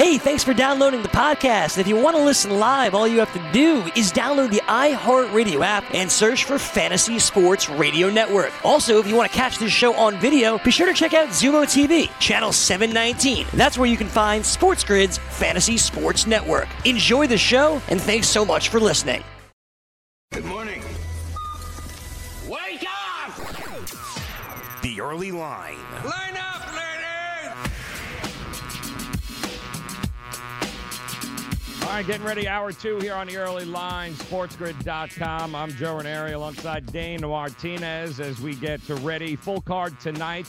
Hey, thanks for downloading the podcast. If you want to listen live, all you have to do is download the iHeartRadio app and search for Fantasy Sports Radio Network. Also, if you want to catch this show on video, be sure to check out Xumo TV, channel 719. That's where you can find Sports Grid's Fantasy Sports Network. Enjoy the show, and thanks so much for listening. Good morning. Wake up! The early line. Line All right, getting ready. Hour two here on the early line, sportsgrid.com. I'm Joe Ranieri alongside Dane Martinez as we get to ready. Full card tonight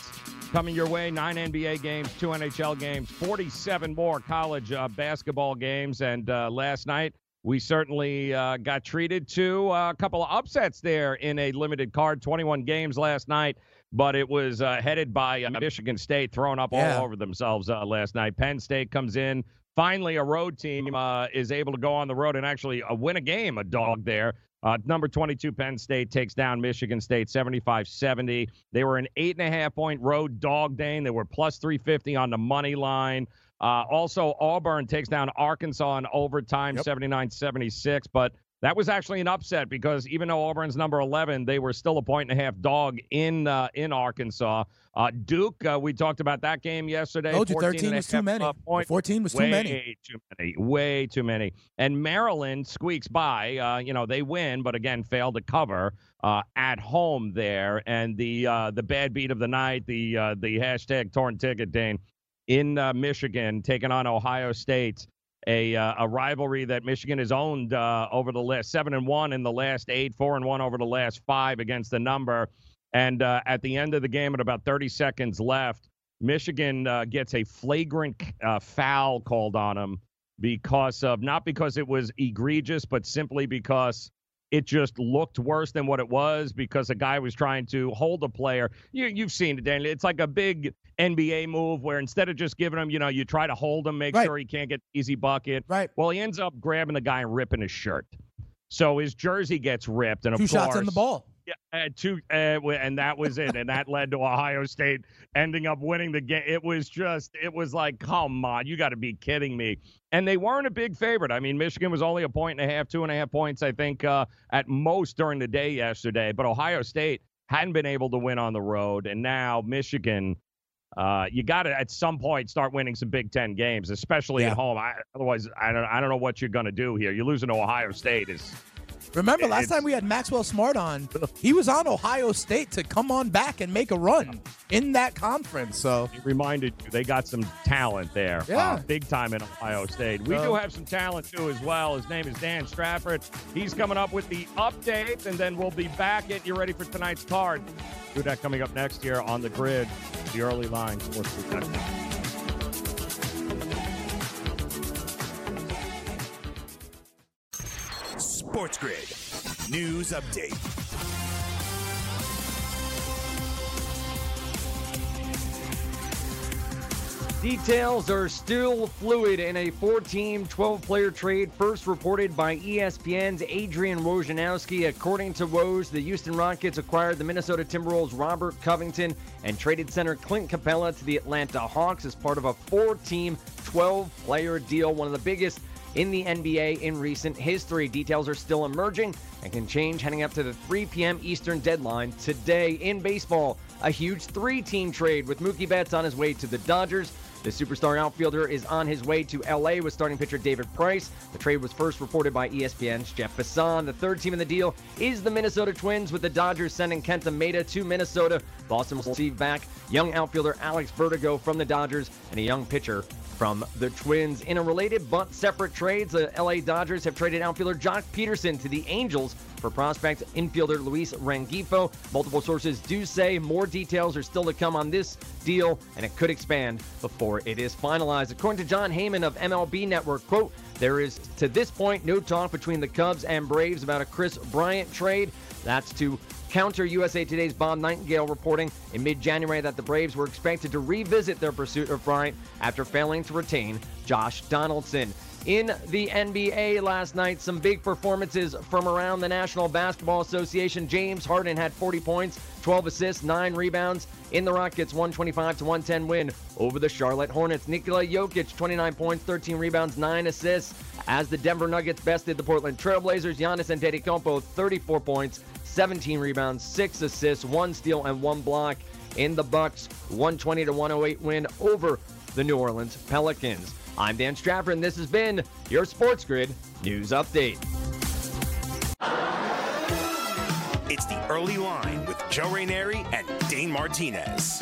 coming your way. Nine NBA games, two NHL games, 47 more college uh, basketball games. And uh, last night, we certainly uh, got treated to a couple of upsets there in a limited card. 21 games last night, but it was uh, headed by uh, Michigan State, throwing up Yeah. all over themselves uh, last night. Penn State comes in. Finally, a road team uh, is able to go on the road and actually uh, win a game, a dog there. Uh, number 22, Penn State takes down Michigan State 75 70. They were an eight and a half point road dog, Dane. They were plus 350 on the money line. Uh, also, Auburn takes down Arkansas in overtime, Yep. 79 76. But that was actually an upset because even though Auburn's number 11, they were still a point and a half dog in uh, in Arkansas. Uh, Duke, uh, we talked about that game yesterday. Told you 13 was too many. point. 14 was too way many. too many. Way too many. And Maryland squeaks by. Uh, you know, they win, but again, fail to cover uh, at home there. And the uh, the bad beat of the night, the uh, the hashtag torn ticket, Dane, in uh, Michigan, taking on Ohio State. A, uh, a rivalry that Michigan has owned uh, over the last seven and one in the last eight, four and one over the last five against the number. And uh, at the end of the game, at about 30 seconds left, Michigan uh, gets a flagrant uh, foul called on them because of not because it was egregious, but simply because it just looked worse than what it was because a guy was trying to hold a player. You, you've seen it, Daniel. It's like a big NBA move where instead of just giving him, you know, you try to hold him, make Right. sure he can't get easy bucket. Right. Well, he ends up grabbing the guy and ripping his shirt. So his jersey gets ripped, and of Two shots on the ball. Yeah, uh, two, uh, and that was it, and that led to Ohio State ending up winning the game. It was just, it was like, come on, you got to be kidding me. And they weren't a big favorite. I mean, Michigan was only a point and a half, two and a half points, I think, uh, at most during the day yesterday. But Ohio State hadn't been able to win on the road, and now Michigan. Uh, you got to at some point start winning some Big Ten games, especially Yeah. at home. I, otherwise, I don't, I don't know what you're going to do here. You're losing to Ohio State is Remember last time we had Maxwell Smart on, he was on Ohio State to come on back and make a run in that conference. So It reminded you they got some talent there. Yeah. uh, big time in Ohio State. We So- do have some talent too as well. His name is Dan Stratford. He's coming up with the update, and then we'll be back. Get you ready for tonight's card. Do that coming up next year on the grid. The early line. Sports Grid. News update. Details are still fluid in a four team, 12 player trade first reported by ESPN's Adrian Wojnarowski. According to Woj, the Houston Rockets acquired the Minnesota Timberwolves' Robert Covington and traded center Clint Capela to the Atlanta Hawks as part of a four team, 12 player deal, one of the biggest in the NBA in recent history. Details are still emerging and can change heading up to the 3 p.m. Eastern deadline today. In baseball, a huge three team trade with Mookie Betts on his way to the Dodgers. The superstar outfielder is on his way to LA with starting pitcher David Price. The trade was first reported by ESPN's Jeff Passan. The third team in the deal is the Minnesota Twins, with the Dodgers sending Kenta Maeda to Minnesota. Boston will receive back young outfielder Alex Verdugo from the Dodgers and a young pitcher from the Twins. In a related but separate trades, the LA Dodgers have traded outfielder Joc Pederson to the Angels for prospect infielder Luis Rengifo. Multiple sources do say more details are still to come on this deal, and it could expand before it is finalized. According to Jon Heyman of MLB Network, quote, there is to this point no talk between the Cubs and Braves about a Kris Bryant trade. That's to counter USA Today's Bob Nightingale reporting in mid January that the Braves were expected to revisit their pursuit of Bryant after failing to retain Josh Donaldson. In the NBA last night, some big performances from around the National Basketball Association. James Harden had 40 points, 12 assists, 9 rebounds in the Rockets 125 to 110 win over the Charlotte Hornets. Nikola Jokic 29 points, 13 rebounds, 9 assists as the Denver Nuggets bested the Portland Trailblazers. Giannis Antetokounmpo 34 points, 17 rebounds, 6 assists, 1 steal and 1 block in the Bucks 120 to 108 win over the New Orleans Pelicans. I'm Dan Strafford, and this has been your Sports Grid News Update. It's the early line with Joe Ranieri and Dane Martinez.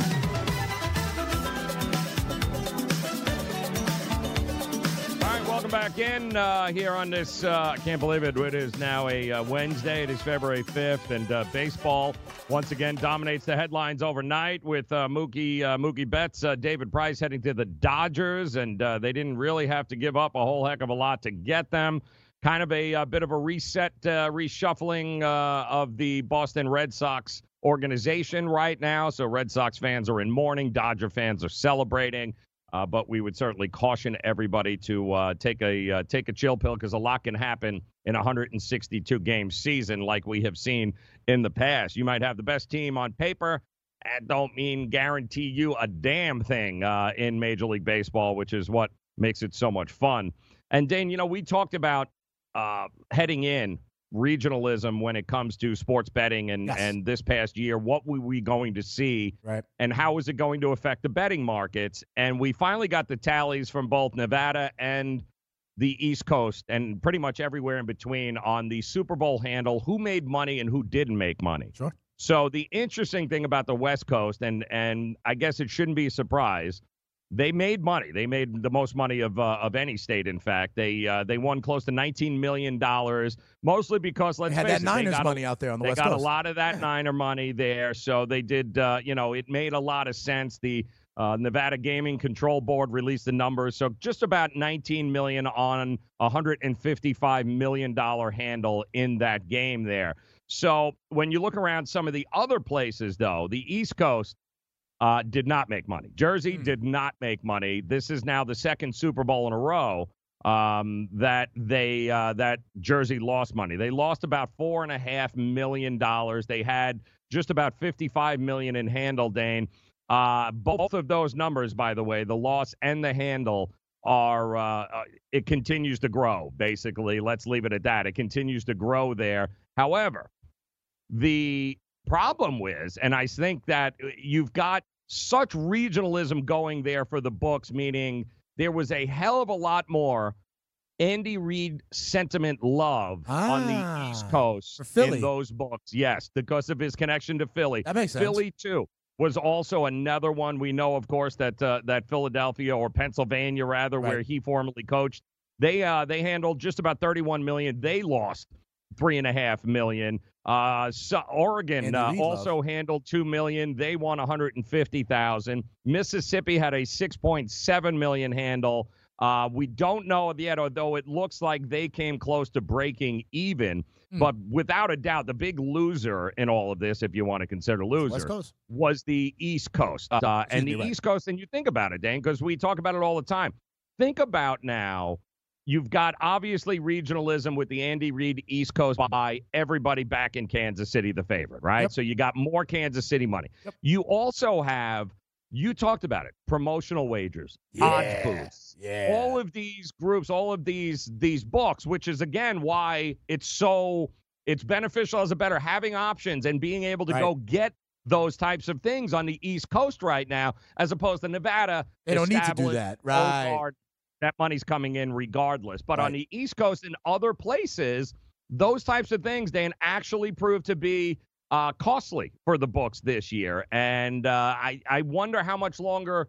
Welcome back in uh, here on this. Uh, I can't believe it. It is now a uh, Wednesday. It is February 5th, and uh, baseball once again dominates the headlines overnight with uh, Mookie uh, Mookie Betts, David Price heading to the Dodgers, and they didn't really have to give up a whole heck of a lot to get them. Kind of a, a bit of a reset, reshuffling of the Boston Red Sox organization right now. So Red Sox fans are in mourning, Dodger fans are celebrating. Uh, but we would certainly caution everybody to uh, take a uh, take a chill pill because a lot can happen in a 162 game season, like we have seen in the past. You might have the best team on paper. That don't mean guarantee you a damn thing uh, in Major League Baseball, which is what makes it so much fun. And Dane, you know, we talked about uh, heading in regionalism when it comes to sports betting and Yes. and this past year what were we going to see Right. and how is it going to affect the betting markets? And we finally got the tallies from both Nevada and the East Coast and pretty much everywhere in between on the Super Bowl handle, who made money and who didn't make money. Sure. So the interesting thing about the West Coast, and and I guess it shouldn't be a surprise, they made money. They made the most money of uh, of any state. In fact, they uh, they won close to 19 million dollars, mostly because let's They had face that it, they Niners got a- money out there on the they West got Coast. a lot of that Yeah. Niner money there, so they did. Uh, you know, it made a lot of sense. The uh, Nevada Gaming Control Board released the numbers, so just about 19 million on a 155 million dollar handle in that game there. So when you look around some of the other places, though, the East Coast uh, did not make money. Jersey Hmm. did not make money. This is now the second Super Bowl in a row um, that they uh, that Jersey lost money. They lost about four and a half million dollars. They had just about 55 million in handle, Dane. Uh, both of those numbers, by the way, the loss and the handle are uh, uh, it continues to grow. Basically, let's leave it at that. It continues to grow there. However, the problem is, and I think that uh, you've got such regionalism going there for the books, meaning there was a hell of a lot more Andy Reid sentiment love on the East Ah, Coast Philly. in those books. Yes, because of his connection to Philly. That makes sense. Philly too was also another one we know, of course, that uh, that Philadelphia or Pennsylvania rather, Right. where he formerly coached. They uh, they handled just about 31 million. They lost three and a half million. Uh, so Oregon uh, Reid also handled two million. They won 150,000. Mississippi had a 6.7 million handle. Uh, we don't know yet, although it looks like they came close to breaking even. Hmm. But without a doubt, the big loser in all of this, if you want to consider loser, was the East Coast. Uh, and the right. East Coast, and you think about it, Dan, because we talk about it all the time. Think about now, you've got obviously regionalism with the Andy Reid East Coast by everybody back in Kansas City, the favorite, right? Yep. So you got more Kansas City money. You also have, you talked about it, promotional wagers, odds Yeah, boosts Yeah. all of these groups, all of these these books, which is again why it's so it's beneficial as a better having options and being able to Right. go get those types of things on the East Coast right now, as opposed to Nevada. They don't need to do established, that. old Right. That money's coming in regardless. But on the East Coast and other places, those types of things, Dan, actually prove to be uh, costly for the books this year. And uh, I, I wonder how much longer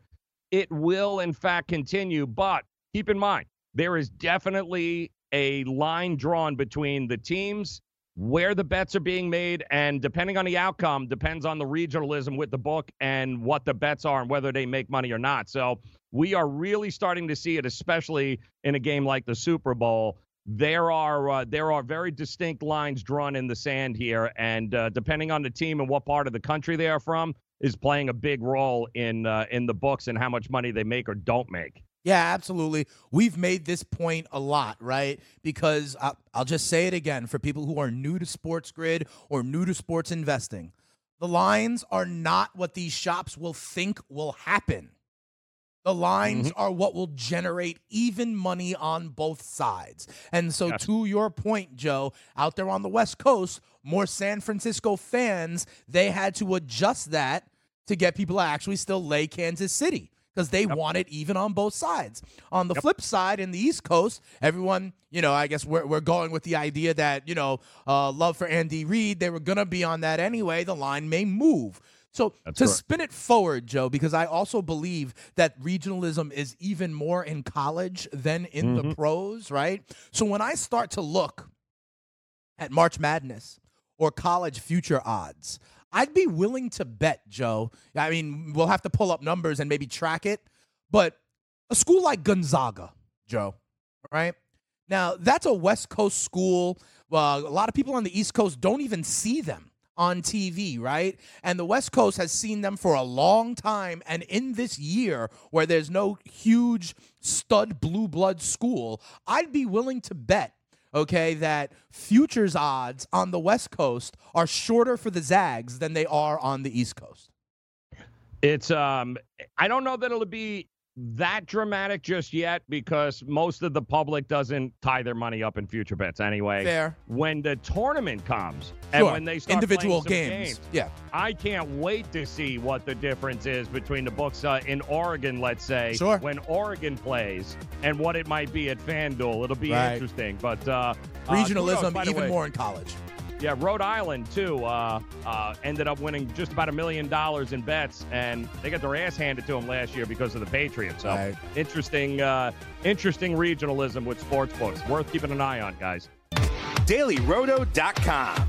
it will, in fact, continue. But keep in mind, there is definitely a line drawn between the teams, where the bets are being made, and depending on the outcome, depends on the regionalism with the book and what the bets are and whether they make money or not. So we are really starting to see it, especially in a game like the Super Bowl. there are uh, there are very distinct lines drawn in the sand here, and uh, depending on the team and what part of the country they are from, is playing a big role in uh, in the books and how much money they make or don't make. Yeah, absolutely. We've made this point a lot, right? Because I'll, I'll just say it again for people who are new to Sports Grid or new to sports investing. The lines are not what these shops will think will happen. The lines Mm-hmm. are what will generate even money on both sides. And so, to your point, Joe, out there on the West Coast, more San Francisco fans, they had to adjust that to get people to actually still lay Kansas City because they want it even on both sides. On the flip side, in the East Coast, everyone, you know, I guess we're, we're going with the idea that, you know, uh, love for Andy Reid, they were going to be on that anyway. The line may move. So That's to correct. spin it forward, Joe, because I also believe that regionalism is even more in college than in the pros, right? So when I start to look at March Madness or college future odds, I'd be willing to bet, Joe. I mean, we'll have to pull up numbers and maybe track it, but a school like Gonzaga, Joe, right? Now, that's a West Coast school. Well, a lot of people on the East Coast don't even see them on TV, right? And the West Coast has seen them for a long time. And in this year, where there's no huge stud blue blood school, I'd be willing to bet okay, that futures odds on the West Coast are shorter for the Zags than they are on the East Coast. It's um I don't know that it'll be that dramatic just yet because most of the public doesn't tie their money up in future bets anyway. Fair. When the tournament comes and Sure. when they start Individual playing some games. Yeah. I can't wait to see what the difference is between the books uh, in Oregon, let's say, Sure. when Oregon plays, and what it might be at FanDuel. It'll be Right. interesting. But uh, uh, Regionalism, the even way. more in college. Yeah, Rhode Island too uh, uh, ended up winning just about a million dollars in bets, and they got their ass handed to them last year because of the Patriots. So Right. interesting, uh, interesting regionalism with sports books. Worth keeping an eye on, guys. DailyRoto.com.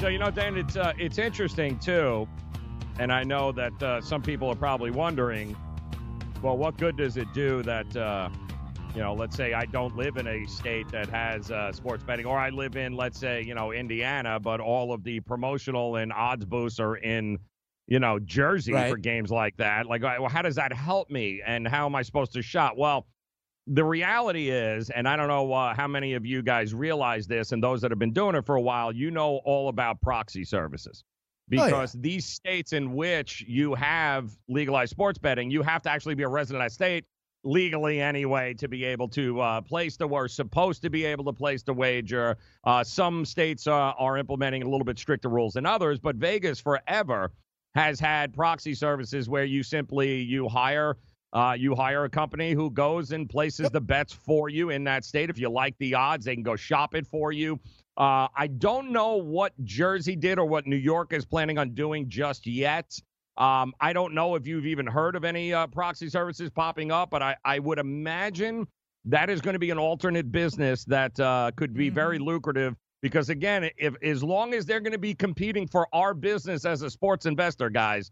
So you know, Dan, it's uh, it's interesting too, and I know that uh, some people are probably wondering, well, what good does it do that uh, you know, let's say I don't live in a state that has uh, sports betting, or I live in, let's say, you know, Indiana, but all of the promotional and odds boosts are in, you know, Jersey Right. for games like that. Like, well, how does that help me, and how am I supposed to shop? Well. The reality is, and I don't know uh, how many of you guys realize this, and those that have been doing it for a while, you know all about proxy services. Oh, yeah. Because these states in which you have legalized sports betting, you have to actually be a resident of that state legally anyway to be able to uh, place the or supposed to be able to place the wager. Uh, some states uh, are implementing a little bit stricter rules than others, but Vegas forever has had proxy services where you simply you hire uh, you hire a company who goes and places the bets for you in that state. If you like the odds, they can go shop it for you. Uh, I don't know what Jersey did or what New York is planning on doing just yet. Um, I don't know if you've even heard of any uh, proxy services popping up, but I, I would imagine that is going to be an alternate business that uh, could be very lucrative. Because again, if as long as they're going to be competing for our business as a sports investor, guys,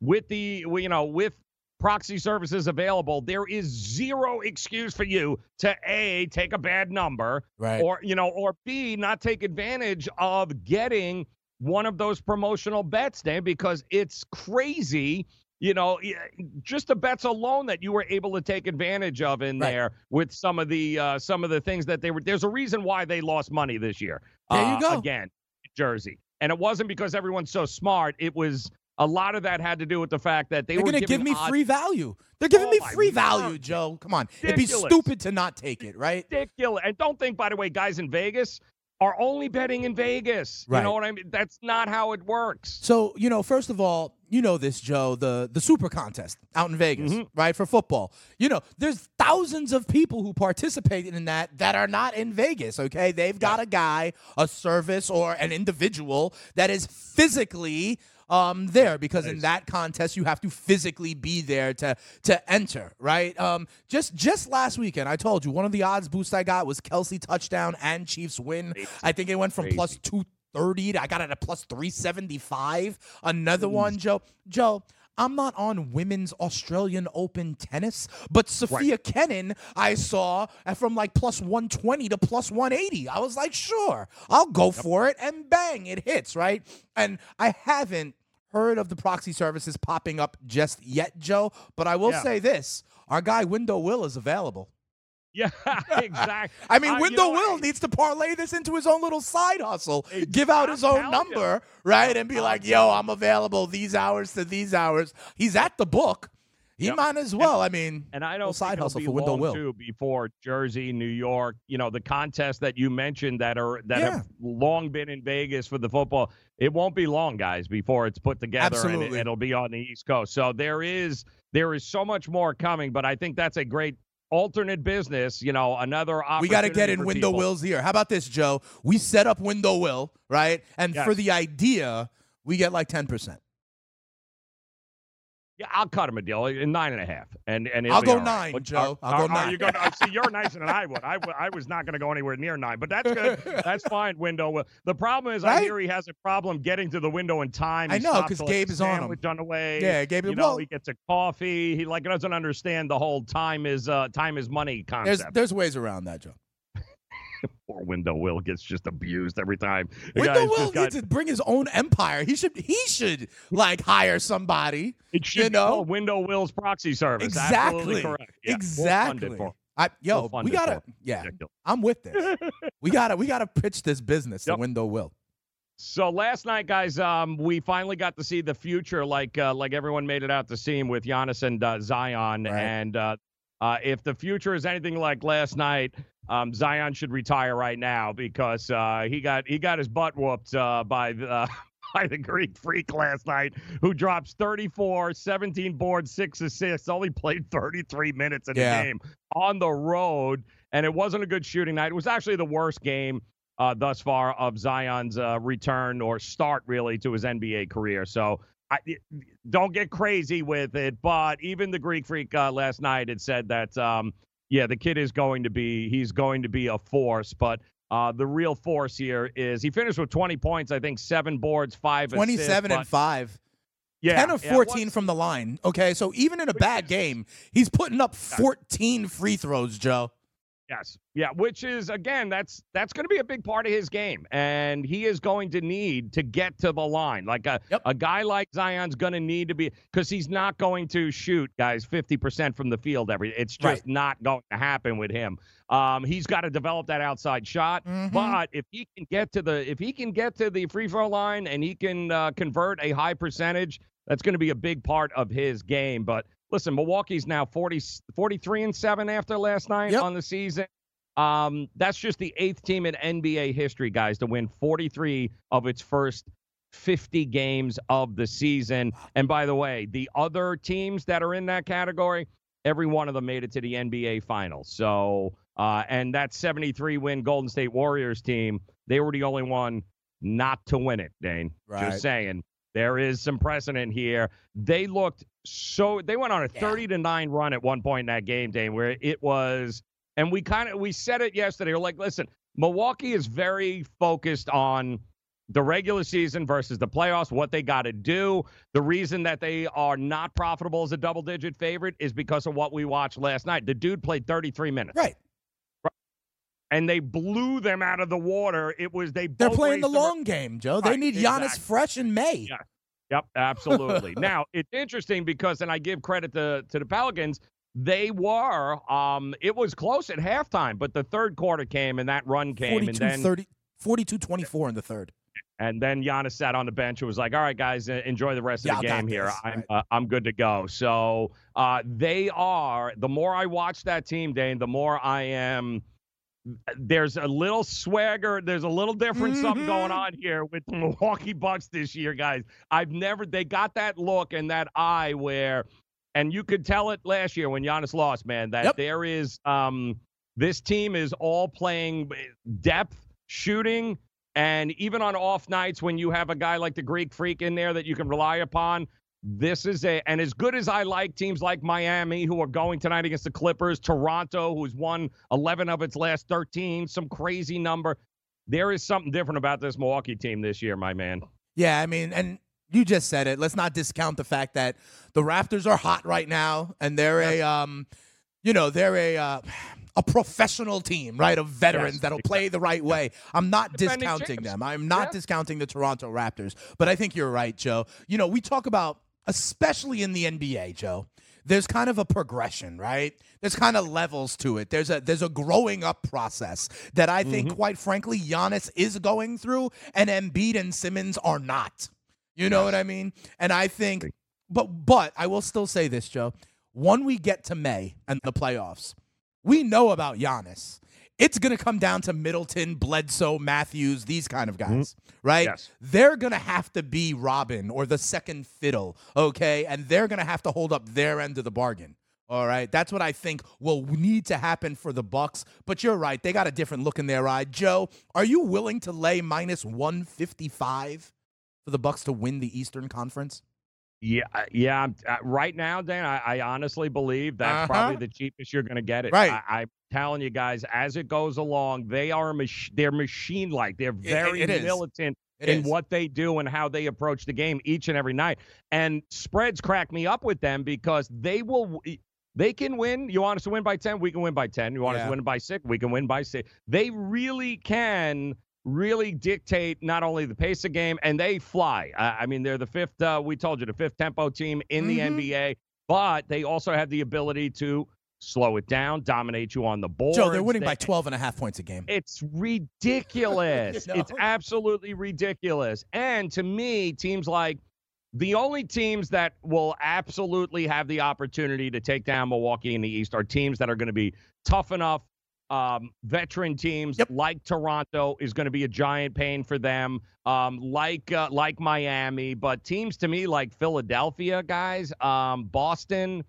with the you know with proxy services available, there is zero excuse for you to a take a bad number, Right. or you know, or b not take advantage of getting one of those promotional bets, Dan, because it's crazy. You know, just the bets alone that you were able to take advantage of in Right. there with some of the uh, some of the things that they were. There's a reason why they lost money this year. There you uh, go. Again, Jersey, and it wasn't because everyone's so smart. It was a lot of that had to do with the fact that they They're were going to give me odds free value. They're giving Oh me free value, Joe. Come on. It'd be stupid to not take it, right? ridiculous. And don't think, by the way, guys in Vegas, are only betting in Vegas. Right. You know what I mean? That's not how it works. So, you know, first of all, you know this, Joe, the the super contest out in Vegas, Mm-hmm. right, for football. You know, there's thousands of people who participate in that that are not in Vegas, okay? They've got a guy, a service, or an individual that is physically um, there because in that contest you have to physically be there to to enter, right? Um, just just last weekend, I told you one of the odds boosts I got was Kelce touchdown and Chiefs win. I think it went from plus two thirty. I got it at plus three seventy five. Another one, Joe. Joe. I'm not on women's Australian Open tennis, but Sofia Kenin I saw from like plus 120 to plus 180. I was like, sure, I'll go for it, and bang, it hits, right? And I haven't heard of the proxy services popping up just yet, Joe, but I will Yeah. say this our guy Window Will is available. Yeah, exactly. I mean, Uh, you Window know, Will needs to parlay this into his own little side hustle, give out his own telling you. number, right? And be like, yo, I'm available these hours to these hours. He's at the book. He Yep. might as well. I mean, And I don't side hustle for Window Will. too before Jersey, New York. You know the contests that you mentioned that are that Yeah. have long been in Vegas for the football. It won't be long, guys, before it's put together and Absolutely. it, it'll be on the East Coast. So there is there is so much more coming, but I think that's a great alternate business. You know, another we got to get in Window people. Will's ear. How about this, Joe? We set up Window Will, right? And Yes. for the idea, we get like 10%. Yeah, I'll cut him a deal, in nine and a half, and and I'll go nine, But Joe. are- I'll go nine. you gonna- uh, see, you're nicer than I would. I, I was not going to go anywhere near nine, but that's good. that's fine. Window. The problem is, I hear he has a problem getting to the window in time. I know, because Gabe is on him. sandwich on the way. Yeah, Gabe- You know, well- he gets a coffee. He like doesn't understand the whole time is uh time is money There's, concept. there's ways around that, Joe. Poor Window Will gets just abused every time. The Window Will got- needs to bring his own empire. He should he should like hire somebody. it should you know? Window Will's proxy service. Exactly. correct. Yeah, exactly. I, yo, We'll we gotta him. yeah. Ridiculous. I'm with this. we gotta we gotta pitch this business to Window Will. So last night, guys, um, we finally got to see the future, like uh, like everyone made it out to seem with Giannis and uh, Zion. Right. And uh, uh, if the future is anything like last night, um, Zion should retire right now because uh, he got he got his butt whooped uh, by the. Uh, By the Greek freak last night, who drops 34, 17 boards, six assists, only played 33 minutes in Yeah. the game on the road, and it wasn't a good shooting night. It was actually the worst game uh, thus far of Zion's uh, return or start really to his NBA career. So I, don't get crazy with it. But even the Greek Freak uh, last night had said that um, yeah, the kid is going to be he's going to be a force. But uh, the real force here is he finished with 20 points, I think seven boards, five Twenty assists, and five. yeah, 10 of 14 was- from the line. Okay, so even in a bad game, he's putting up 14 free throws, Joe. Yes. Yeah, which is again that's that's going to be a big part of his game and he is going to need to get to the line. Like a Yep. a guy like Zion's going to need to be cuz he's not going to shoot guys 50% from the field every it's just Right. not going to happen with him. Um he's got to develop that outside shot, Mhm. but if he can get to the if he can get to the free throw line and he can uh, convert a high percentage, that's going to be a big part of his game, but Listen, Milwaukee's now 40, 43 and 7 after last night Yep. on the season. Um, that's just the eighth team in NBA history, guys, to win 43 of its first 50 games of the season. And by the way, the other teams that are in that category, every one of them made it to the NBA Finals. So, uh, and that 73 win Golden State Warriors team, they were the only one not to win it, Dane. Right. Just saying. There is some precedent here. They looked so they went on a 30 to 9 run at one point in that game, Dane, where it was and we kind of we said it yesterday. We're like, listen, Milwaukee is very focused on the regular season versus the playoffs, what they got to do. The reason that they are not profitable as a double digit favorite is because of what we watched last night. The dude played 33 minutes Right. And they blew them out of the water. It was they They're playing the long game, Joe. They Right, need Giannis fresh in May. Yeah. Yep, absolutely. now it's interesting because, and I give credit to to the Pelicans. They were, um, it was close at halftime, but the third quarter came and that run came, 42 and then 30 42 24 in the third. and then Giannis sat on the bench and was like, "All right, guys, enjoy the rest of Yeah, the game here. this." I'm Right. uh, I'm good to go." So uh, they are. The more I watch that team, Dane, the more I am there's a little swagger. There's a little different something going on here with the Milwaukee Bucks this year, guys. I've never they got that look and that eye where, and you could tell it last year when Giannis lost, man. That Yep. there is um this team is all playing depth, shooting, and even on off nights when you have a guy like the Greek Freak in there that you can rely upon. This is a, and as good as I like teams like Miami, who are going tonight against the Clippers, Toronto, who's won 11 of its last 13, some crazy number. There is something different about this Milwaukee team this year, my man. Yeah, I mean, and you just said it. Let's not discount the fact that the Raptors are hot right now, and they're a, um, you know, they're a. Uh, a professional team, right? Of veterans Yes, that'll play the right way. I'm not Defending discounting champs. them. I'm not Yeah. discounting the Toronto Raptors, but I think you're right, Joe. You know, we talk about, especially in the NBA, Joe. There's kind of a progression, right? There's kind of levels to it. There's a there's a growing up process that I think, mm-hmm. quite frankly, Giannis is going through, and Embiid and Simmons are not. You know what I mean? And I think, but but I will still say this, Joe. When we get to May and the playoffs, we know about Giannis. It's going to come down to Middleton, Bledsoe, Matthews, these kind of guys, right? Yes. They're going to have to be Robin or the second fiddle, okay? And they're going to have to hold up their end of the bargain. All right, that's what I think will need to happen for the Bucks. But you're right; they got a different look in their eye. Joe, are you willing to lay minus one fifty five for the Bucks to win the Eastern Conference? Yeah, uh, yeah. Uh, right now, Dan, I, I honestly believe that's Uh-huh. probably the cheapest you're going to get it. Right. I, telling you guys, as it goes along, they are mach- they're machine like. They're very it is. militant It in is. what they do and how they approach the game each and every night. And spreads crack me up with them because they will. They can win. You want us to win by 10? We can win by 10. You want us to win by 6? We can win by 6. They really can really dictate not only the pace of game and they fly. I, I mean, they're the fifth, uh, we told you, the fifth tempo team in the Mhm. NBA, but they also have the ability to slow it down, dominate you on the board. Joe, they're winning by 12 and a half points a game. It's ridiculous. You know? It's absolutely ridiculous. And to me, teams like the only teams that will absolutely have the opportunity to take down Milwaukee in the East are teams that are going to be tough enough. Um, veteran teams Yep. like Toronto is going to be a giant pain for them. Um, like uh, like Miami, but teams to me like Philadelphia, guys, um, Boston,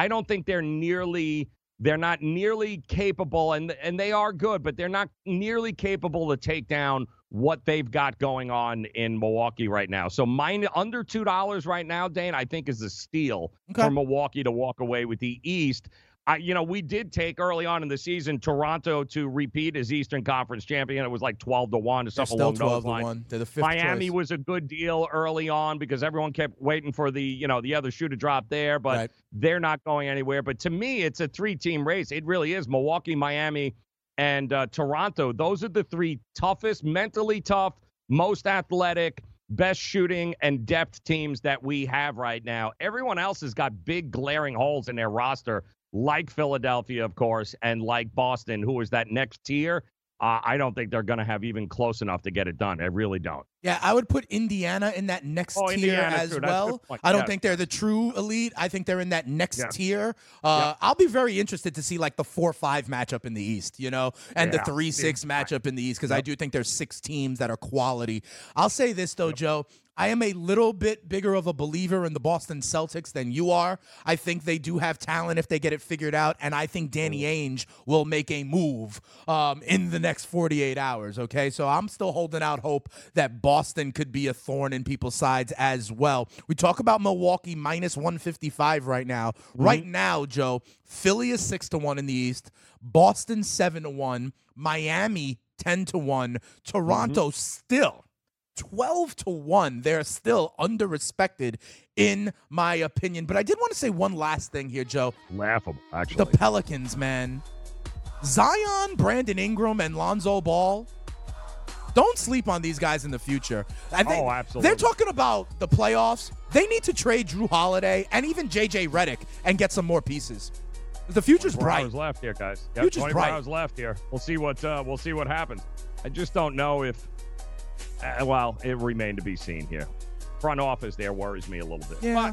I don't think they're nearly they're not nearly capable and and they are good, but they're not nearly capable to take down what they've got going on in Milwaukee right now. So mine under two dollars right now, Dane, I think is a steal Okay. for Milwaukee to walk away with the East. I, you know, we did take early on in the season Toronto to repeat as Eastern Conference champion. It was like twelve to one or They're something along 12 those to lines. They're the fifth Miami choice. was a good deal early on because everyone kept waiting for the, you know, the other shoe to drop there, but Right. they're not going anywhere. But to me, it's a three-team race. It really is Milwaukee, Miami, and uh, Toronto. Those are the three toughest, mentally tough, most athletic, best shooting and depth teams that we have right now. Everyone else has got big glaring holes in their roster, like Philadelphia, of course, and like Boston, who is that next tier. Uh, I don't think they're going to have even close enough to get it done. I really don't. Yeah, I would put Indiana in that next Oh, tier Indiana, as. Well. I don't Yeah. think they're the true elite. I think they're in that next Yeah. tier. Uh, I'll be very interested to see like the four five matchup in the East, you know, and the three six matchup in the East because I do think there's six teams that are quality. I'll say this though, Joe. I am a little bit bigger of a believer in the Boston Celtics than you are. I think they do have talent if they get it figured out, and I think Danny Ainge will make a move um, in the next 48 hours. Okay, so I'm still holding out hope that Boston could be a thorn in people's sides as well. We talk about Milwaukee minus 155 right now. Mm-hmm. Right now, Joe, Philly is six to one in the East, Boston seven to one, Miami 10 to one, Toronto mm-hmm. still 12 to 1 they're still underrespected in my opinion but i did want to say one last thing here joe Laughable, actually. the pelicans man zion brandon ingram and lonzo ball don't sleep on these guys in the future I think Oh, absolutely. they're talking about the playoffs they need to trade Jrue Holiday and even jj Redick and get some more pieces the future's bright hours left here, guys. Yep, Future's 24 bright. hours left here. We'll see what uh, we'll see what happens. I just don't know if. Uh, well, it remained to be seen here. Front office there worries me a little bit. yeah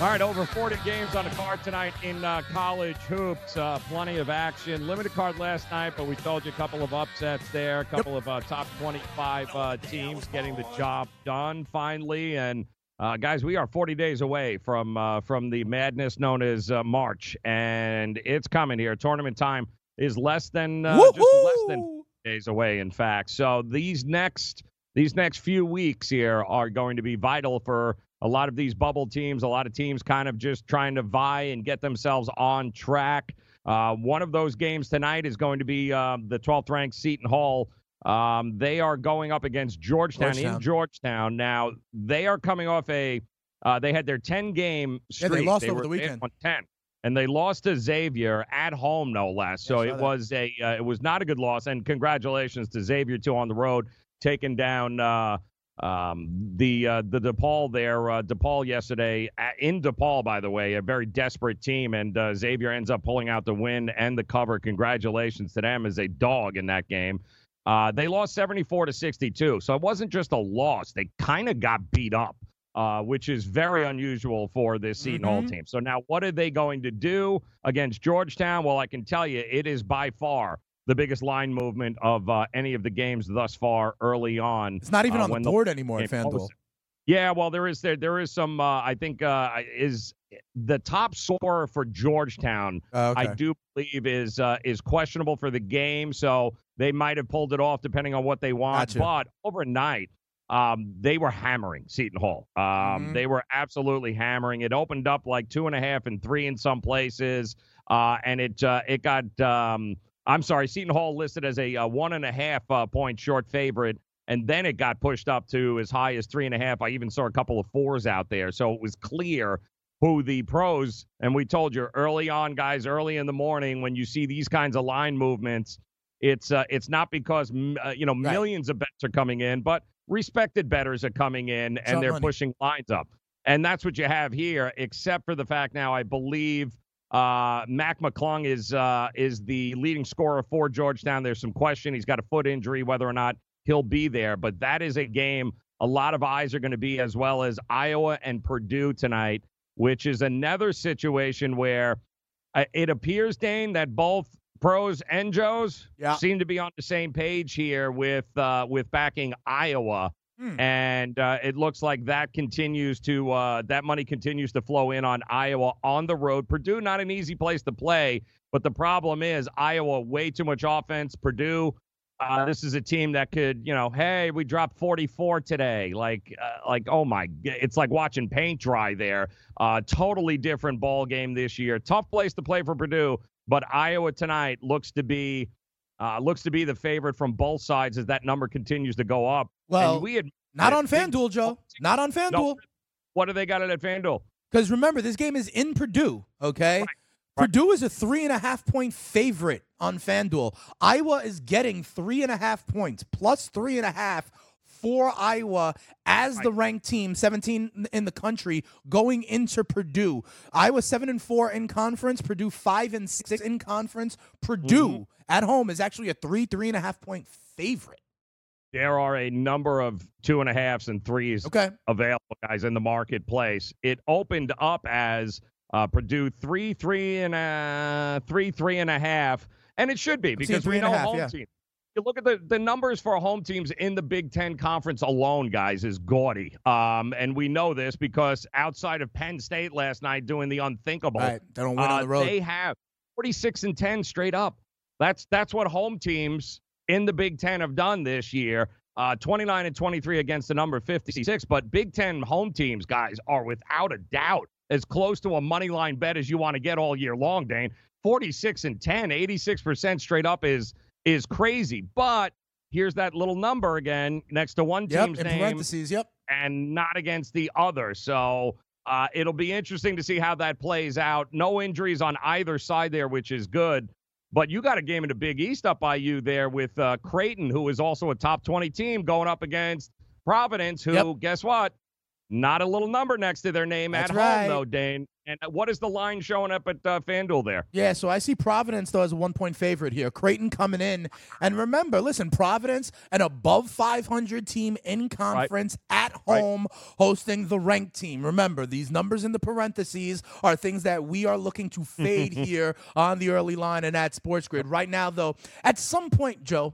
All right, over 40 games on the card tonight in uh, college hoops. Uh, plenty of action. Limited card last night, but we told you a couple of upsets there. A couple yep. of uh, top 25 uh, teams getting the job done finally. And uh, guys, we are 40 days away from uh, from the madness known as March, and it's coming here. Tournament time is less than just less than days away. In fact, so these next these next few weeks here are going to be vital for a lot of these bubble teams, a lot of teams kind of just trying to vie and get themselves on track. Uh, one of those games tonight is going to be uh, the 12th ranked Seton Hall. Um, they are going up against Georgetown, Georgetown, in Georgetown. Now, they are coming off a, uh, they had their 10 game streak. Yeah, they lost they over the weekend. 10 and they lost to Xavier at home, no less. So it that. was a uh, it was not a good loss. And congratulations to Xavier too on the road, taking down uh, um, the uh, the DePaul there, uh, DePaul yesterday in DePaul, by the way, a very desperate team, and uh, Xavier ends up pulling out the win and the cover. Congratulations to them as a dog in that game. Uh, they lost 74 to 62, so it wasn't just a loss; they kind of got beat up, uh, which is very unusual for this Seton mm-hmm. Hall team. So now, what are they going to do against Georgetown? Well, I can tell you, it is by far the biggest line movement of uh, any of the games thus far early on. It's not even uh, on the board the anymore FanDuel. Yeah, well, there is there there is some. Uh, I think uh, is the top scorer for Georgetown. Oh, okay. I do believe is uh, is questionable for the game, so they might have pulled it off depending on what they want. Gotcha. But overnight, um, they were hammering Seton Hall. Um, mm-hmm. They were absolutely hammering. It opened up like two and a half and three in some places, uh, and it uh, it got. Um, I'm sorry, Seton Hall listed as a, a one and a half uh, point short favorite, and then it got pushed up to as high as three and a half. I even saw a couple of fours out there, so it was clear who the pros. And we told you early on, guys, early in the morning when you see these kinds of line movements, it's uh, it's not because uh, you know right. millions of bets are coming in, but respected bettors are coming in and they're money. pushing lines up. And that's what you have here, except for the fact now I believe uh, Mac McClung is uh, is the leading scorer for Georgetown. There's some question. He's got a foot injury, whether or not he'll be there. But that is a game a lot of eyes are going to be, as well as Iowa and Purdue tonight, which is another situation where uh, it appears, Dane, that both pros and Joes yeah. seem to be on the same page here with uh, with backing Iowa. Hmm. And uh, it looks like that continues to uh, that money continues to flow in on Iowa on the road. Purdue not an easy place to play, but the problem is Iowa way too much offense. Purdue, uh, this is a team that could you know, hey, we dropped 44 today. Like uh, like oh my, it's like watching paint dry there. Uh, totally different ball game this year. Tough place to play for Purdue, but Iowa tonight looks to be uh, looks to be the favorite from both sides as that number continues to go up. Well, and we had not on FanDuel, Joe. Not on FanDuel. No, what do they got it at FanDuel? Because remember, this game is in Purdue. Okay. Right. Purdue is a three and a half point favorite on FanDuel. Iowa is getting three and a half points plus three and a half for Iowa as the ranked team, 17 in the country, going into Purdue. Iowa seven and four in conference, Purdue five and six in conference. Purdue mm-hmm. at home is actually a three, three and a half point favorite. There are a number of two and a halves and threes okay. available, guys, in the marketplace. It opened up as uh, Purdue three, three and a three, three and a half, and it should be because we know half, home yeah. team. You look at the, the numbers for home teams in the Big Ten Conference alone, guys, is gaudy. Um, and we know this because outside of Penn State last night doing the unthinkable, right. they don't win uh, on the road. They have 46 and 10 straight up. That's that's what home teams in the Big Ten have done this year. Uh, 29 and 23 against the number 56. But Big Ten home teams, guys, are without a doubt as close to a money line bet as you want to get all year long, Dane. 46 and 10, 86% straight up is is crazy. But here's that little number again next to one Yep, team's name parentheses. Yep. and not against the other. So uh, it'll be interesting to see how that plays out. No injuries on either side there, which is good. But you got a game in the Big East up by you there with uh, Creighton, who is also a top 20 team, going up against Providence, who, Yep. guess what? Not a little number next to their name That's at right. home, though, Dane. And what is the line showing up at uh, FanDuel there? Yeah, so I see Providence though as a one point favorite here. Creighton coming in, and remember, listen, Providence, an above 500 team in conference at Right. home, hosting the ranked team. Remember, these numbers in the parentheses are things that we are looking to fade here on the early line and at Sports Grid. Right now, though, at some point, Joe,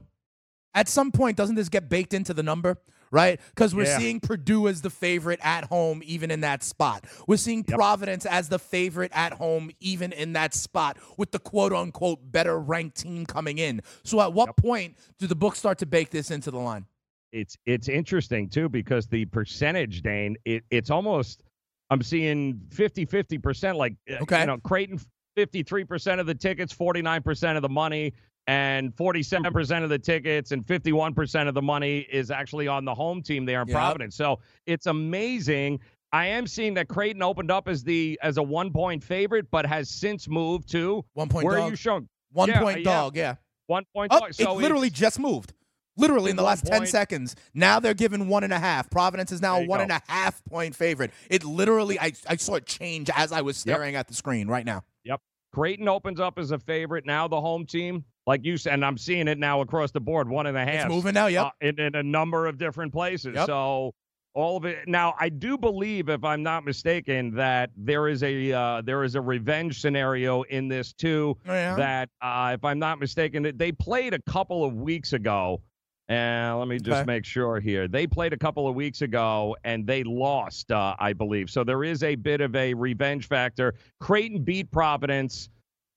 at some point, doesn't this get baked into the number? Right? Because we're Yeah. seeing Purdue as the favorite at home, even in that spot. We're seeing Providence as the favorite at home, even in that spot, with the quote unquote better ranked team coming in. So, at what point do the books start to bake this into the line? it's it's interesting too because the percentage dane it, it's almost i'm seeing 50 50 percent like uh, Okay. you know creighton 53 percent of the tickets 49 percent of the money and 47 hmm. percent of the tickets and 51 percent of the money is actually on the home team there in Yep. providence so it's amazing I am seeing that Creighton opened up as the as a one point favorite, but has since moved to One point where dog. are you showing One Yeah, point yeah. dog, yeah. one point. Oh, dog. it literally just moved. Literally in the last 10 seconds. Now they're given one and a half. Providence is now a one go. and a half point favorite. It literally, I, I saw it change as I was Yep. staring at the screen right now. Yep. Creighton opens up as a favorite. Now the home team, like you said, and I'm seeing it now across the board, one and a half. It's moving now. Yep. uh, in, in a number of different places. Yep. So all of it. Now I do believe, if I'm not mistaken, that there is a uh, there is a revenge scenario in this too. Oh, yeah. That uh, if I'm not mistaken, that they played a couple of weeks ago. And let me just Okay. make sure here. They played a couple of weeks ago and they lost, uh, I believe. So there is a bit of a revenge factor. Creighton beat Providence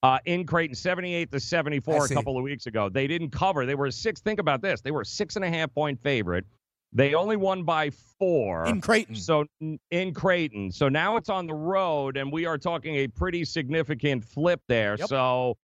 uh, in Creighton 78 to 74 a couple of weeks ago. They didn't cover. They were a six. Think about this. They were a six and a half point favorite. They only won by four. in Creighton. So in Creighton. So now it's on the road, and we are talking a pretty significant flip there. Yep. So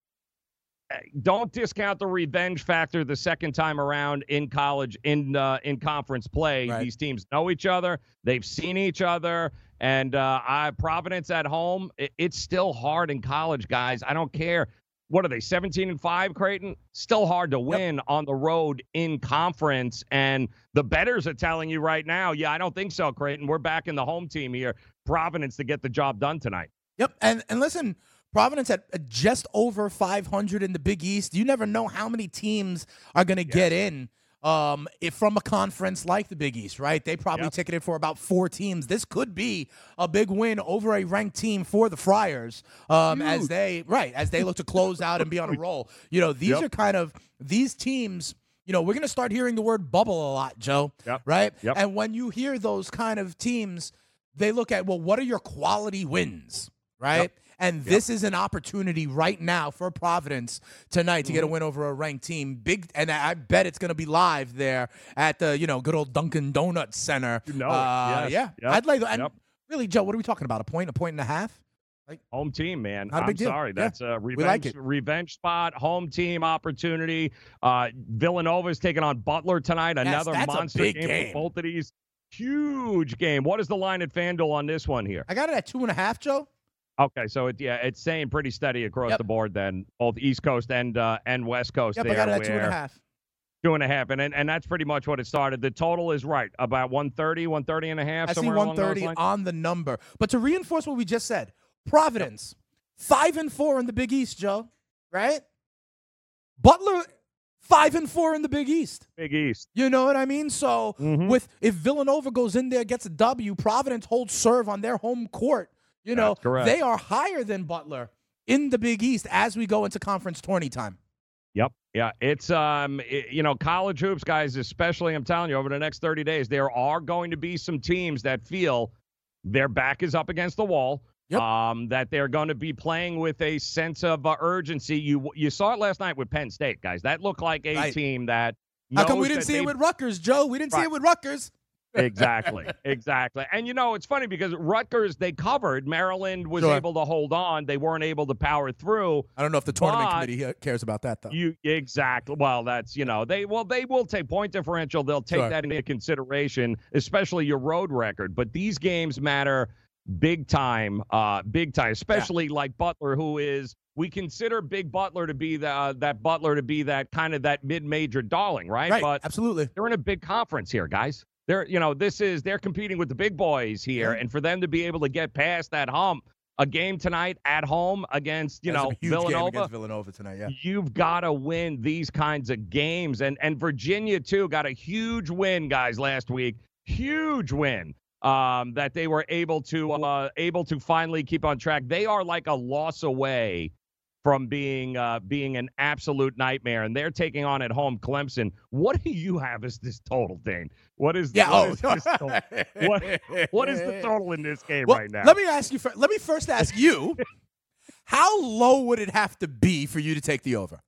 uh, don't discount the revenge factor the second time around in college in uh, in conference play. Right. These teams know each other. They've seen each other. And uh, I, Providence at home, it, it's still hard in college, guys. I don't care. What are they, 17 and 5, Creighton? Still hard to win on the road in conference. And the bettors are telling you right now, yeah, I don't think so, Creighton. We're back in the home team here. Providence to get the job done tonight. Yep. And and listen, Providence at just over 500 in the Big East. You never know how many teams are going to get in um, if from a conference like the Big East, right? They probably Yep. ticketed for about four teams. This could be a big win over a ranked team for the Friars um, as they right as they look to close out and be on a roll. You know, these Yep. are kind of these teams. You know, we're going to start hearing the word bubble a lot, Joe. Yep. Right? Yep. And when you hear those kind of teams, they look at, well, what are your quality wins? Right? Yep. And this is an opportunity right now for Providence tonight to get Mm-hmm. a win over a ranked team. Big, and I bet it's going to be live there at the you know good old Dunkin' Donuts Center. You know uh, Yes. yeah. Yep. I'd like. And Yep. really, Joe, what are we talking about? A point, a point and a half? Home team, man. Not a I'm big deal. sorry. Yeah. That's a revenge, like revenge spot, home team opportunity. Uh, Villanova's taking on Butler tonight. Yes, Another that's a monster big game, game. for both of these. Huge game. What is the line at FanDuel on this one here? I got it at two and a half, Joe. Okay, so it, yeah, it's staying pretty steady across Yep. the board then, both East Coast and uh, and West Coast Yep, there. I got it at two and a half. Two and a half, and, and and that's pretty much what it started. The total is right, about 130, 130 and a half. I see somewhere along 130 on the number. But to reinforce what we just said, Providence, five and four in the Big East, Joe. Right? Butler, five and four in the Big East. Big East. You know what I mean? So Mhm. with if Villanova goes in there gets a W, Providence holds serve on their home court. You know they are higher than Butler in the Big East as we go into conference tourney time. Yep. Yeah. It's um i- you know, college hoops guys especially I'm telling you over the next 30 days there are going to be some teams that feel their back is up against the wall. Yep. Um that they're going to be playing with a sense of uh, urgency. You you saw it last night with Penn State, guys. That looked like a Right. team that How come we didn't see they- it with Rutgers, Joe? We didn't see it with Rutgers. Exactly, exactly. And you know, it's funny because Rutgers they covered. Maryland was Sure. able to hold on. They weren't able to power through. I don't know if the tournament committee uh, cares about that though. You exactly. Well, that's you know they well they will take point differential. They'll take Sure. that into consideration, especially your road record. But these games matter big time, uh, big time. Especially like Butler, who is we consider Big Butler to be the, uh, that Butler to be that kind of that mid-major darling, right? right, But absolutely. they're in a big conference here, guys. They're, you know, this is they're competing with the big boys here, and for them to be able to get past that hump, a game tonight at home against, you That's know, a huge game Villanova, against Villanova tonight. Yeah. you've got to win these kinds of games, and and Virginia too got a huge win, guys, last week, huge win. Um, that they were able to uh, able to finally keep on track. They are like a loss away from being uh, being an absolute nightmare, and they're taking on at home Clemson. What do you have as this total, Dane? What is Yeah. what Oh. is this total? what what is the total in this game Well, right now? let me ask you. Let me first ask you. how low would it have to be for you to take the over?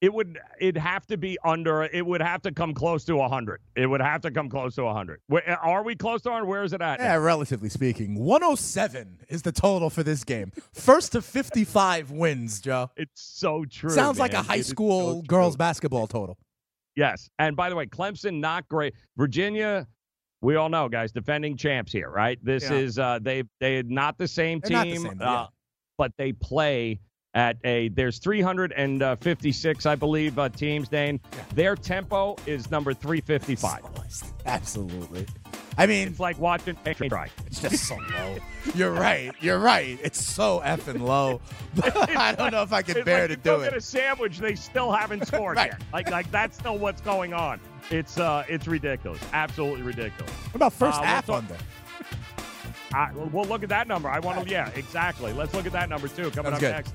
It would it'd have to be under. It would have to come close to hundred. It would have to come close to hundred. Are we close to 100? Where is it at? now? Yeah, relatively speaking, 107 is the total for this game. First to 55 wins, Joe. It's so true. Sounds like a high It so school true. girls basketball total. Yes. And by the way, Clemson not great. Virginia, we all know, guys, defending champs here, right? This Yeah. is uh they they not the same They're team, the same, uh, yeah. but they play at a there's 356, I believe, uh, teams. Dane, their tempo is number 355. Absolutely. I mean, It's like watching train strike. it's just so low. You're right. You're right. It's so effing low. I don't know if I can bear like to do get it. a sandwich, they still haven't scored Right. yet. Like like that's still what's going on. It's uh it's ridiculous, absolutely ridiculous. What about first Uh, half let's under? I, well, look at that number. I want to, yeah, exactly. Let's look at that number too. Coming Sounds up good. next.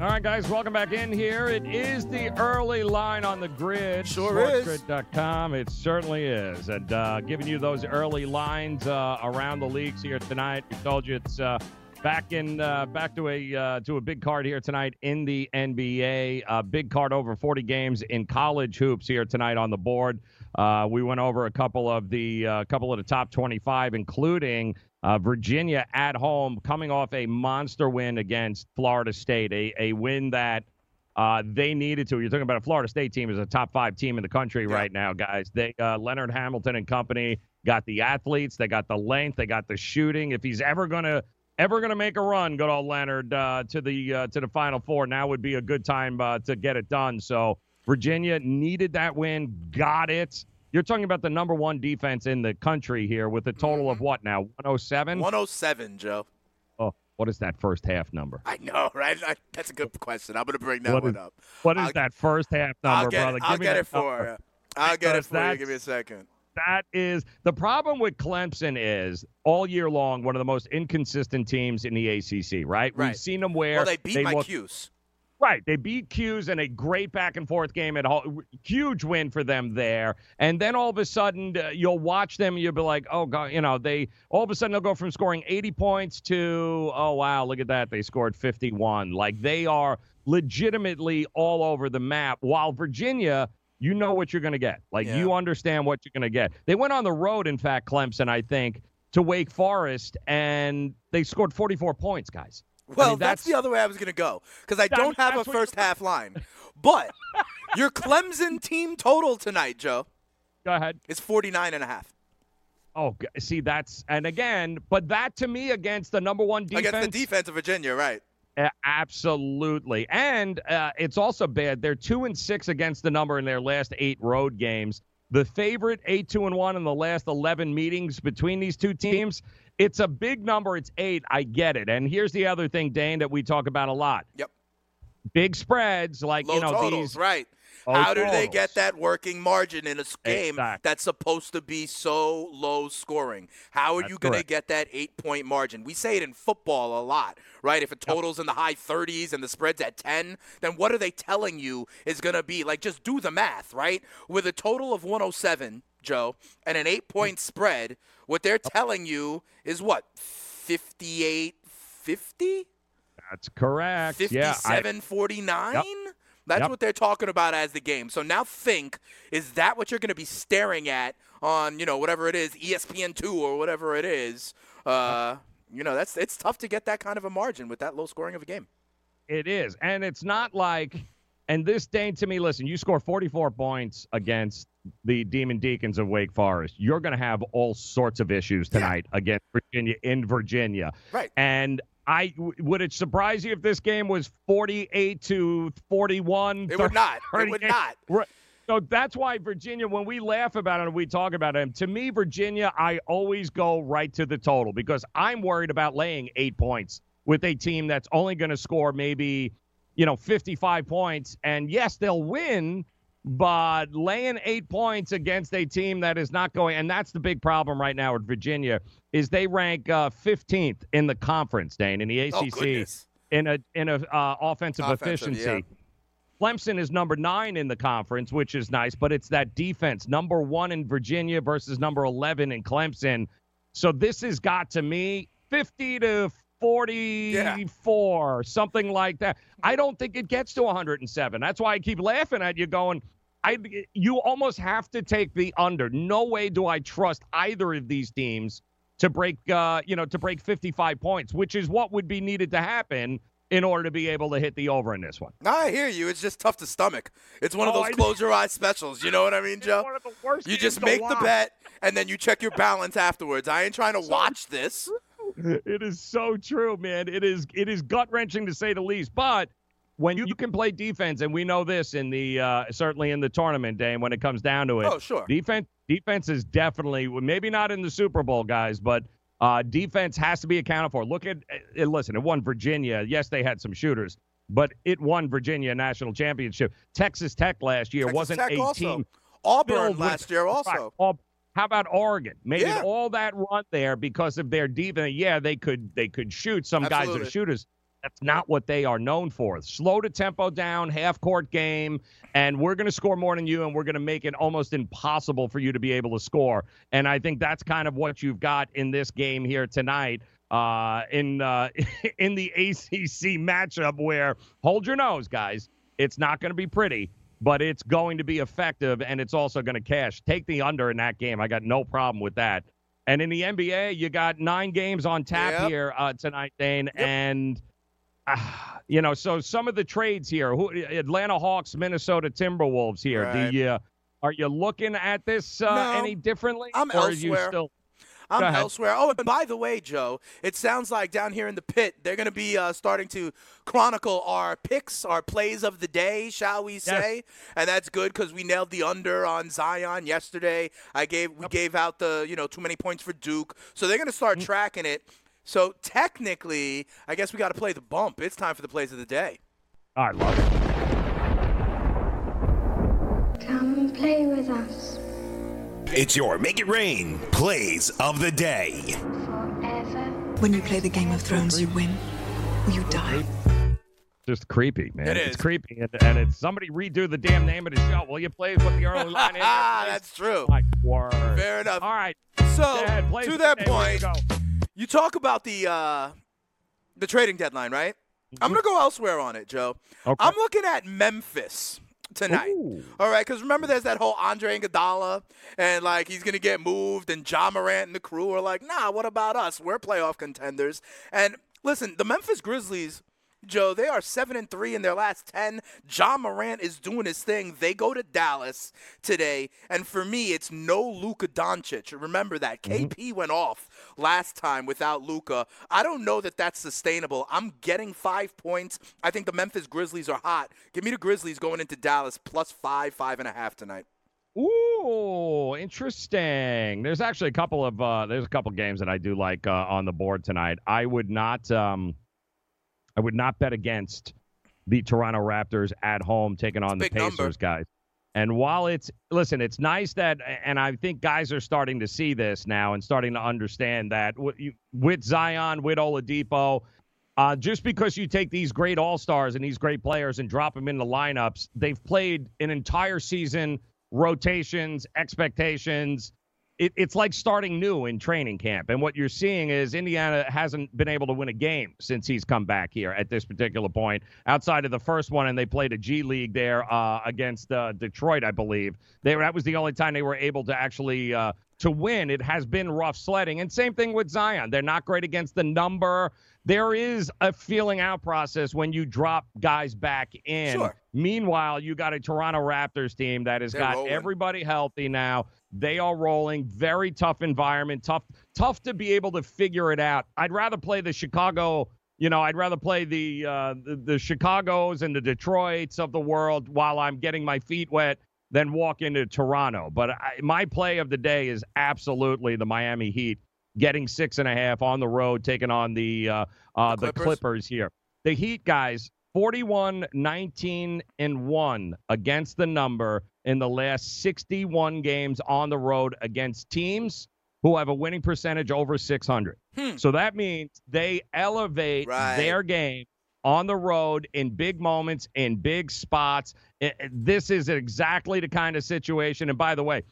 All right, guys, welcome back in here. It is the early line on the grid. Sure is. SportsGrid.com. It certainly is. And uh, giving you those early lines uh, around the leagues here tonight. We told you it's uh, back in uh, back to a uh, to a big card here tonight in the NBA. A big card over 40 games in college hoops here tonight on the board. Uh, we went over a couple of the uh, couple of the top 25, including uh, Virginia at home, coming off a monster win against Florida State, a, a win that uh, they needed to. You're talking about a Florida State team is a top five team in the country right now, guys. They uh, Leonard Hamilton and company got the athletes, they got the length, they got the shooting. If he's ever gonna ever gonna make a run, good old Leonard uh, to the uh, to the Final Four, now would be a good time uh, to get it done. So Virginia needed that win, got it. You're talking about the number one defense in the country here with a total of mm-hmm. what now? 107? 107, Joe. Oh, what is that first half number? I know, right? I, that's a good question. I'm going to bring that What one is- up. What is I'll- that first half number, I'll get brother? it. I'll get it for number. you. I'll get it for you. Give me a second. That is the problem with Clemson is all year long one of the most inconsistent teams in the ACC. Right? right. We've seen them where Well, they beat my look- Q's. Right, they beat Q's in a great back and forth game at home. Huge win for them there, and then all of a sudden uh, you'll watch them. You'll be like, oh god, you know they. All of a sudden they'll go from scoring 80 points to oh wow, look at that, they scored 51. Like they are legitimately all over the map. While Virginia, you know what you're going to get. Like Yeah. you understand what you're going to get. They went on the road, in fact, Clemson, I think, to Wake Forest, and they scored 44 points, guys. I Well, mean, that's, that's- the other way I was going to go because I don't have a that's what you- first half line. But your Clemson team total tonight, Joe, Go ahead. It's 49 and a half Oh, see, that's and again, but that to me against the number one defense, against the defense of Virginia, right? uh, absolutely, and uh, it's also bad. They're two and six against the number in their last eight road games. The favorite, eight, two, and one in the last 11 meetings between these two teams. It's a big number. It's eight. I get it. And here's the other thing, Dane, that we talk about a lot. Yep. Big spreads, like Low you know totals, these. right? How do they get that working margin in a game Exactly. that's supposed to be so low scoring? How are That's you going to get that eight point margin? We say it in football a lot, right? If a total's in the high 30s and the spread's at 10, then what are they telling you is going to be? Like, just do the math, right? With a total of 107, Joe, and an eight mm. point spread, what they're telling you is what? 58 50? That's correct. Yeah, I- 49 Yep. That's Yep. what they're talking about as the game so now think is that what you're going to be staring at on you know whatever it is E espn2 or whatever it is uh you know that's it's tough to get that kind of a margin with that low scoring of a game It is. And it's not like, and this Dane to me, listen, you score 44 points against the Demon Deacons of Wake Forest. You're going to have all sorts of issues Yeah. tonight against Virginia in Virginia. right And I w- would it surprise you if this game was 48 to 41? it would not it would not Right. So that's why Virginia, when we laugh about it and we talk about it, to me, Virginia, I always go right to the total because I'm worried about laying eight points with a team that's only going to score maybe, you know, 55 points. And yes, they'll win, but laying eight points against a team that is not going, and that's the big problem right now with Virginia, is they rank uh, 15th in the conference, Dane, in the ACC oh in a in a uh, offensive, Offensive, efficiency. yeah. Clemson is number nine in the conference, which is nice, but it's that defense, number one in Virginia versus number 11 in Clemson. So this has got to me 50 to 44, something like that. I don't think it gets to 107. That's why I keep laughing at you, going, I you almost have to take the under. No way do I trust either of these teams to break, uh, you know, to break 55 points, which is what would be needed to happen in order to be able to hit the over in this one. i hear you it's just tough to stomach it's one of Oh, those close your eyes specials you know what i mean joe One of the worst you just make the bet and then you check your balance afterwards i ain't trying to watch this It is so true, man. It is it is gut wrenching to say the least. But when you can play defense, and we know this in the uh, certainly in the tournament, Dane, when it comes down to it, oh sure defense defense is definitely maybe not in the Super Bowl, guys, but uh, defense has to be accounted for. Look at uh, listen, it won Virginia. Yes, they had some shooters, but it won Virginia national championship. Texas Tech last year Texas wasn't Tech a also. team auburn filled with- last year also Right. Well, how about Oregon? Made Yeah. it all that run there because of their defense. Yeah, they could they could shoot. Some guys are shooters. That's not what they are known for. Slow the tempo down, half court game, and we're going to score more than you, and we're going to make it almost impossible for you to be able to score. And I think that's kind of what you've got in this game here tonight. Uh, in uh, in the ACC matchup, where hold your nose, guys. It's not going to be pretty, but it's going to be effective and it's also going to cash. Take the under in that game. I got no problem with that. And in the NBA, you got nine games on tap Yep. here uh, tonight, Dane. And, uh, you know, so some of the trades here who, Atlanta Hawks, Minnesota Timberwolves here. Right. Do you, are you looking at this uh, No, any differently? I'm or are you elsewhere. still. I'm elsewhere. Oh, and by the way, Joe, it sounds like down here in the pit, they're going to be uh, starting to chronicle our picks, our plays of the day, shall we say? Yes. And that's good because we nailed the under on Zion yesterday. I gave we gave out the you know too many points for Duke, so they're going to start tracking it. So technically, I guess we got to play the bump. It's time for the plays of the day. I love it. Come play with us It's your Make It Rain plays of the day. forever. When you play the Game of Thrones, you win or you die. Just creepy, man. It It's creepy. And, and it's somebody redo the damn name of the show. Will you play what the early line is? Ah, that's true. My word. Fair enough. All right. So Go ahead, to that the day. Where you point, go? You talk about the uh, the trading deadline, right? I'm gonna go elsewhere on it, Joe. Okay. I'm looking at Memphis tonight. Ooh. All right, because remember, there's that whole Andre Iguodala, and like he's gonna get moved, and Ja Morant and the crew are like, nah, what about us? We're playoff contenders. And listen, the Memphis Grizzlies. Joe, they are seven and three in their last ten. Ja Morant is doing his thing. They go to Dallas today, and for me, it's no Luka Doncic. Remember that KP went off last time without Luka. I don't know that that's sustainable. I'm getting five points. I think the Memphis Grizzlies are hot. Give me the Grizzlies going into Dallas plus five, five and a half tonight. Ooh, interesting. There's actually a couple of uh, there's a couple games that I do like uh, on the board tonight. I would not um, I would not bet against the Toronto Raptors at home taking on the Pacers, number. guys. And while it's listen, it's nice that, and I think guys are starting to see this now and starting to understand that with Zion, with Oladipo, uh, just because you take these great all stars and these great players and drop them in the lineups, they've played an entire season, rotations, expectations. It, it's like starting new in training camp. And what you're seeing is Indiana hasn't been able to win a game since he's come back here at this particular point, outside of the first one, and they played a G League there uh, against uh, Detroit, I believe. They, that was the only time they were able to actually uh, to win. It has been rough sledding, and same thing with Zion. They're not great against the number. There is a feeling out process when you drop guys back in. Sure. Meanwhile, you got a Toronto Raptors team that has They're got rolling. everybody healthy now. They are rolling. Very tough environment. Tough, tough to be able to figure it out. I'd rather play the Chicago. You know, I'd rather play the uh, the, the Chicago's and the Detroits of the world while I'm getting my feet wet than walk into Toronto. But I, my play of the day is absolutely the Miami Heat getting six and a half on the road, taking on the uh, uh, The the Clippers? Clippers here. The Heat guys, 41, 19, and 1 against the number in the last 61 games on the road against teams who have a winning percentage over 600. Hmm. So that means they elevate Right. their game on the road in big moments, in big spots. This is exactly the kind of situation. And by the way,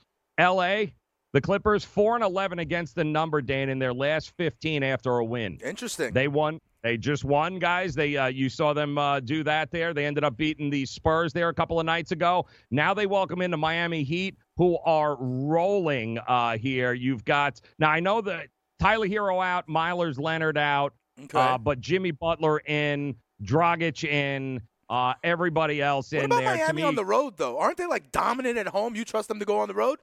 LA, the Clippers, 4 and 11 against the number, Dan, in their last 15 after a win. Interesting. They won. They just won, guys. They uh, you saw them uh, do that there. They ended up beating the Spurs there a couple of nights ago. Now they welcome in the Miami Heat, who are rolling uh, here. You've got now. I know that Tyler Herro out, Meyers Leonard out, okay. uh, but Jimmy Butler in, Dragic in, uh, everybody else what in about there. to Miami me, on the road though? Aren't they like dominant at home? You trust them to go on the road?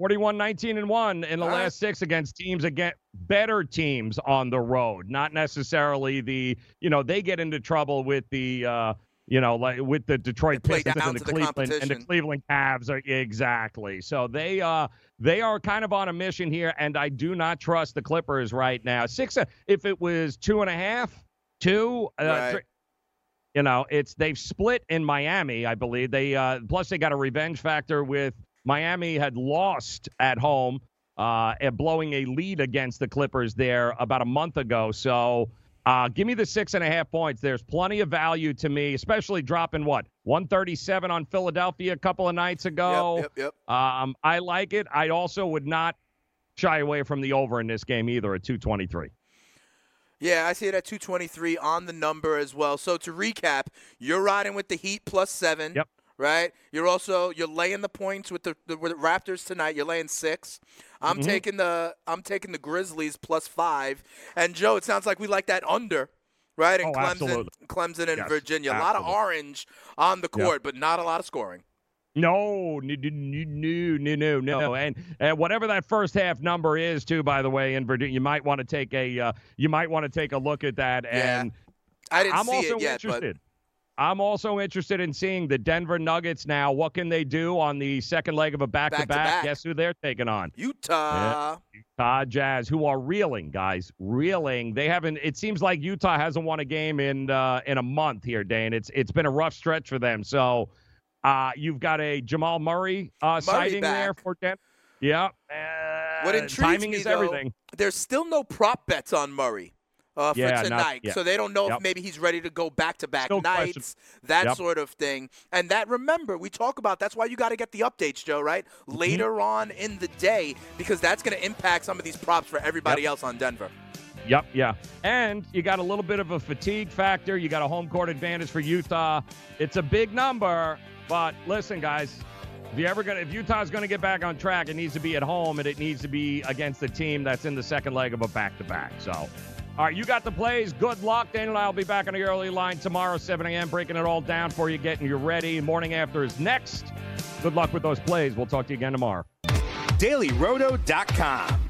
41 19 and 1 in the All right. last six against teams against better teams on the road not necessarily the you know they get into trouble with the uh you know like with the detroit pistons and the cleveland and the cleveland Cavs are exactly so they uh they are kind of on a mission here and i do not trust the clippers right now six uh, if it was two and a half two uh, Right. three- you know it's they've split in miami i believe they uh plus they got a revenge factor with miami had lost at home uh and blowing a lead against the clippers there about a month ago so uh give me the six and a half points there's plenty of value to me especially dropping what 137 on philadelphia a couple of nights ago Yep, yep, yep. um i like it i also would not shy away from the over in this game either at 223 Yeah, I see it at 223 on the number as well. So to recap, you're riding with the Heat plus seven. Yep. Right. You're also you're laying the points with the, the, with the Raptors tonight. You're laying six. I'm Mm-hmm. taking the I'm taking the Grizzlies plus five. And Joe, it sounds like we like that under. Right, And Oh, Clemson, absolutely. Clemson and Yes, Virginia. A lot of orange on the Yep. court, but not a lot of scoring. No, no, no, no, no, no, and and whatever that first half number is, too. By the way, in Virginia, you might want to take a uh, you might want to take a look at that. Yeah, And I didn't I'm see also it yet, interested. I'm also interested in seeing the Denver Nuggets now. What can they do on the second leg of a back-to-back? Back-to-back. Guess who they're taking on? Utah. Utah Jazz, who are reeling, guys, reeling. They haven't. It seems like Utah hasn't won a game in uh, in a month here, Dane. It's it's been a rough stretch for them. So, uh, you've got a Jamal Murray uh, sighting there for Denver. Yeah. What intrigues timing me is though, everything. there's still no prop bets on Murray uh, for Yeah, tonight, so they don't know Yep. if maybe he's ready to go back to back Still question- nights, that Yep. sort of thing. And that remember we talk about. That's why you got to get the updates, Joe. Right Mm-hmm. later on in the day because that's going to impact some of these props for everybody else on Denver. Yep, yeah. And you got a little bit of a fatigue factor. You got a home court advantage for Utah. It's a big number, but listen, guys, if you ever gonna if Utah's gonna get back on track, it needs to be at home and it needs to be against a team that's in the second leg of a back to back. So all right, you got the plays. Good luck. Daniel and I will be back on the early line tomorrow, 7 a.m., breaking it all down for you, getting you ready. Morning after is next. Good luck with those plays. We'll talk to you again tomorrow. DailyRoto.com.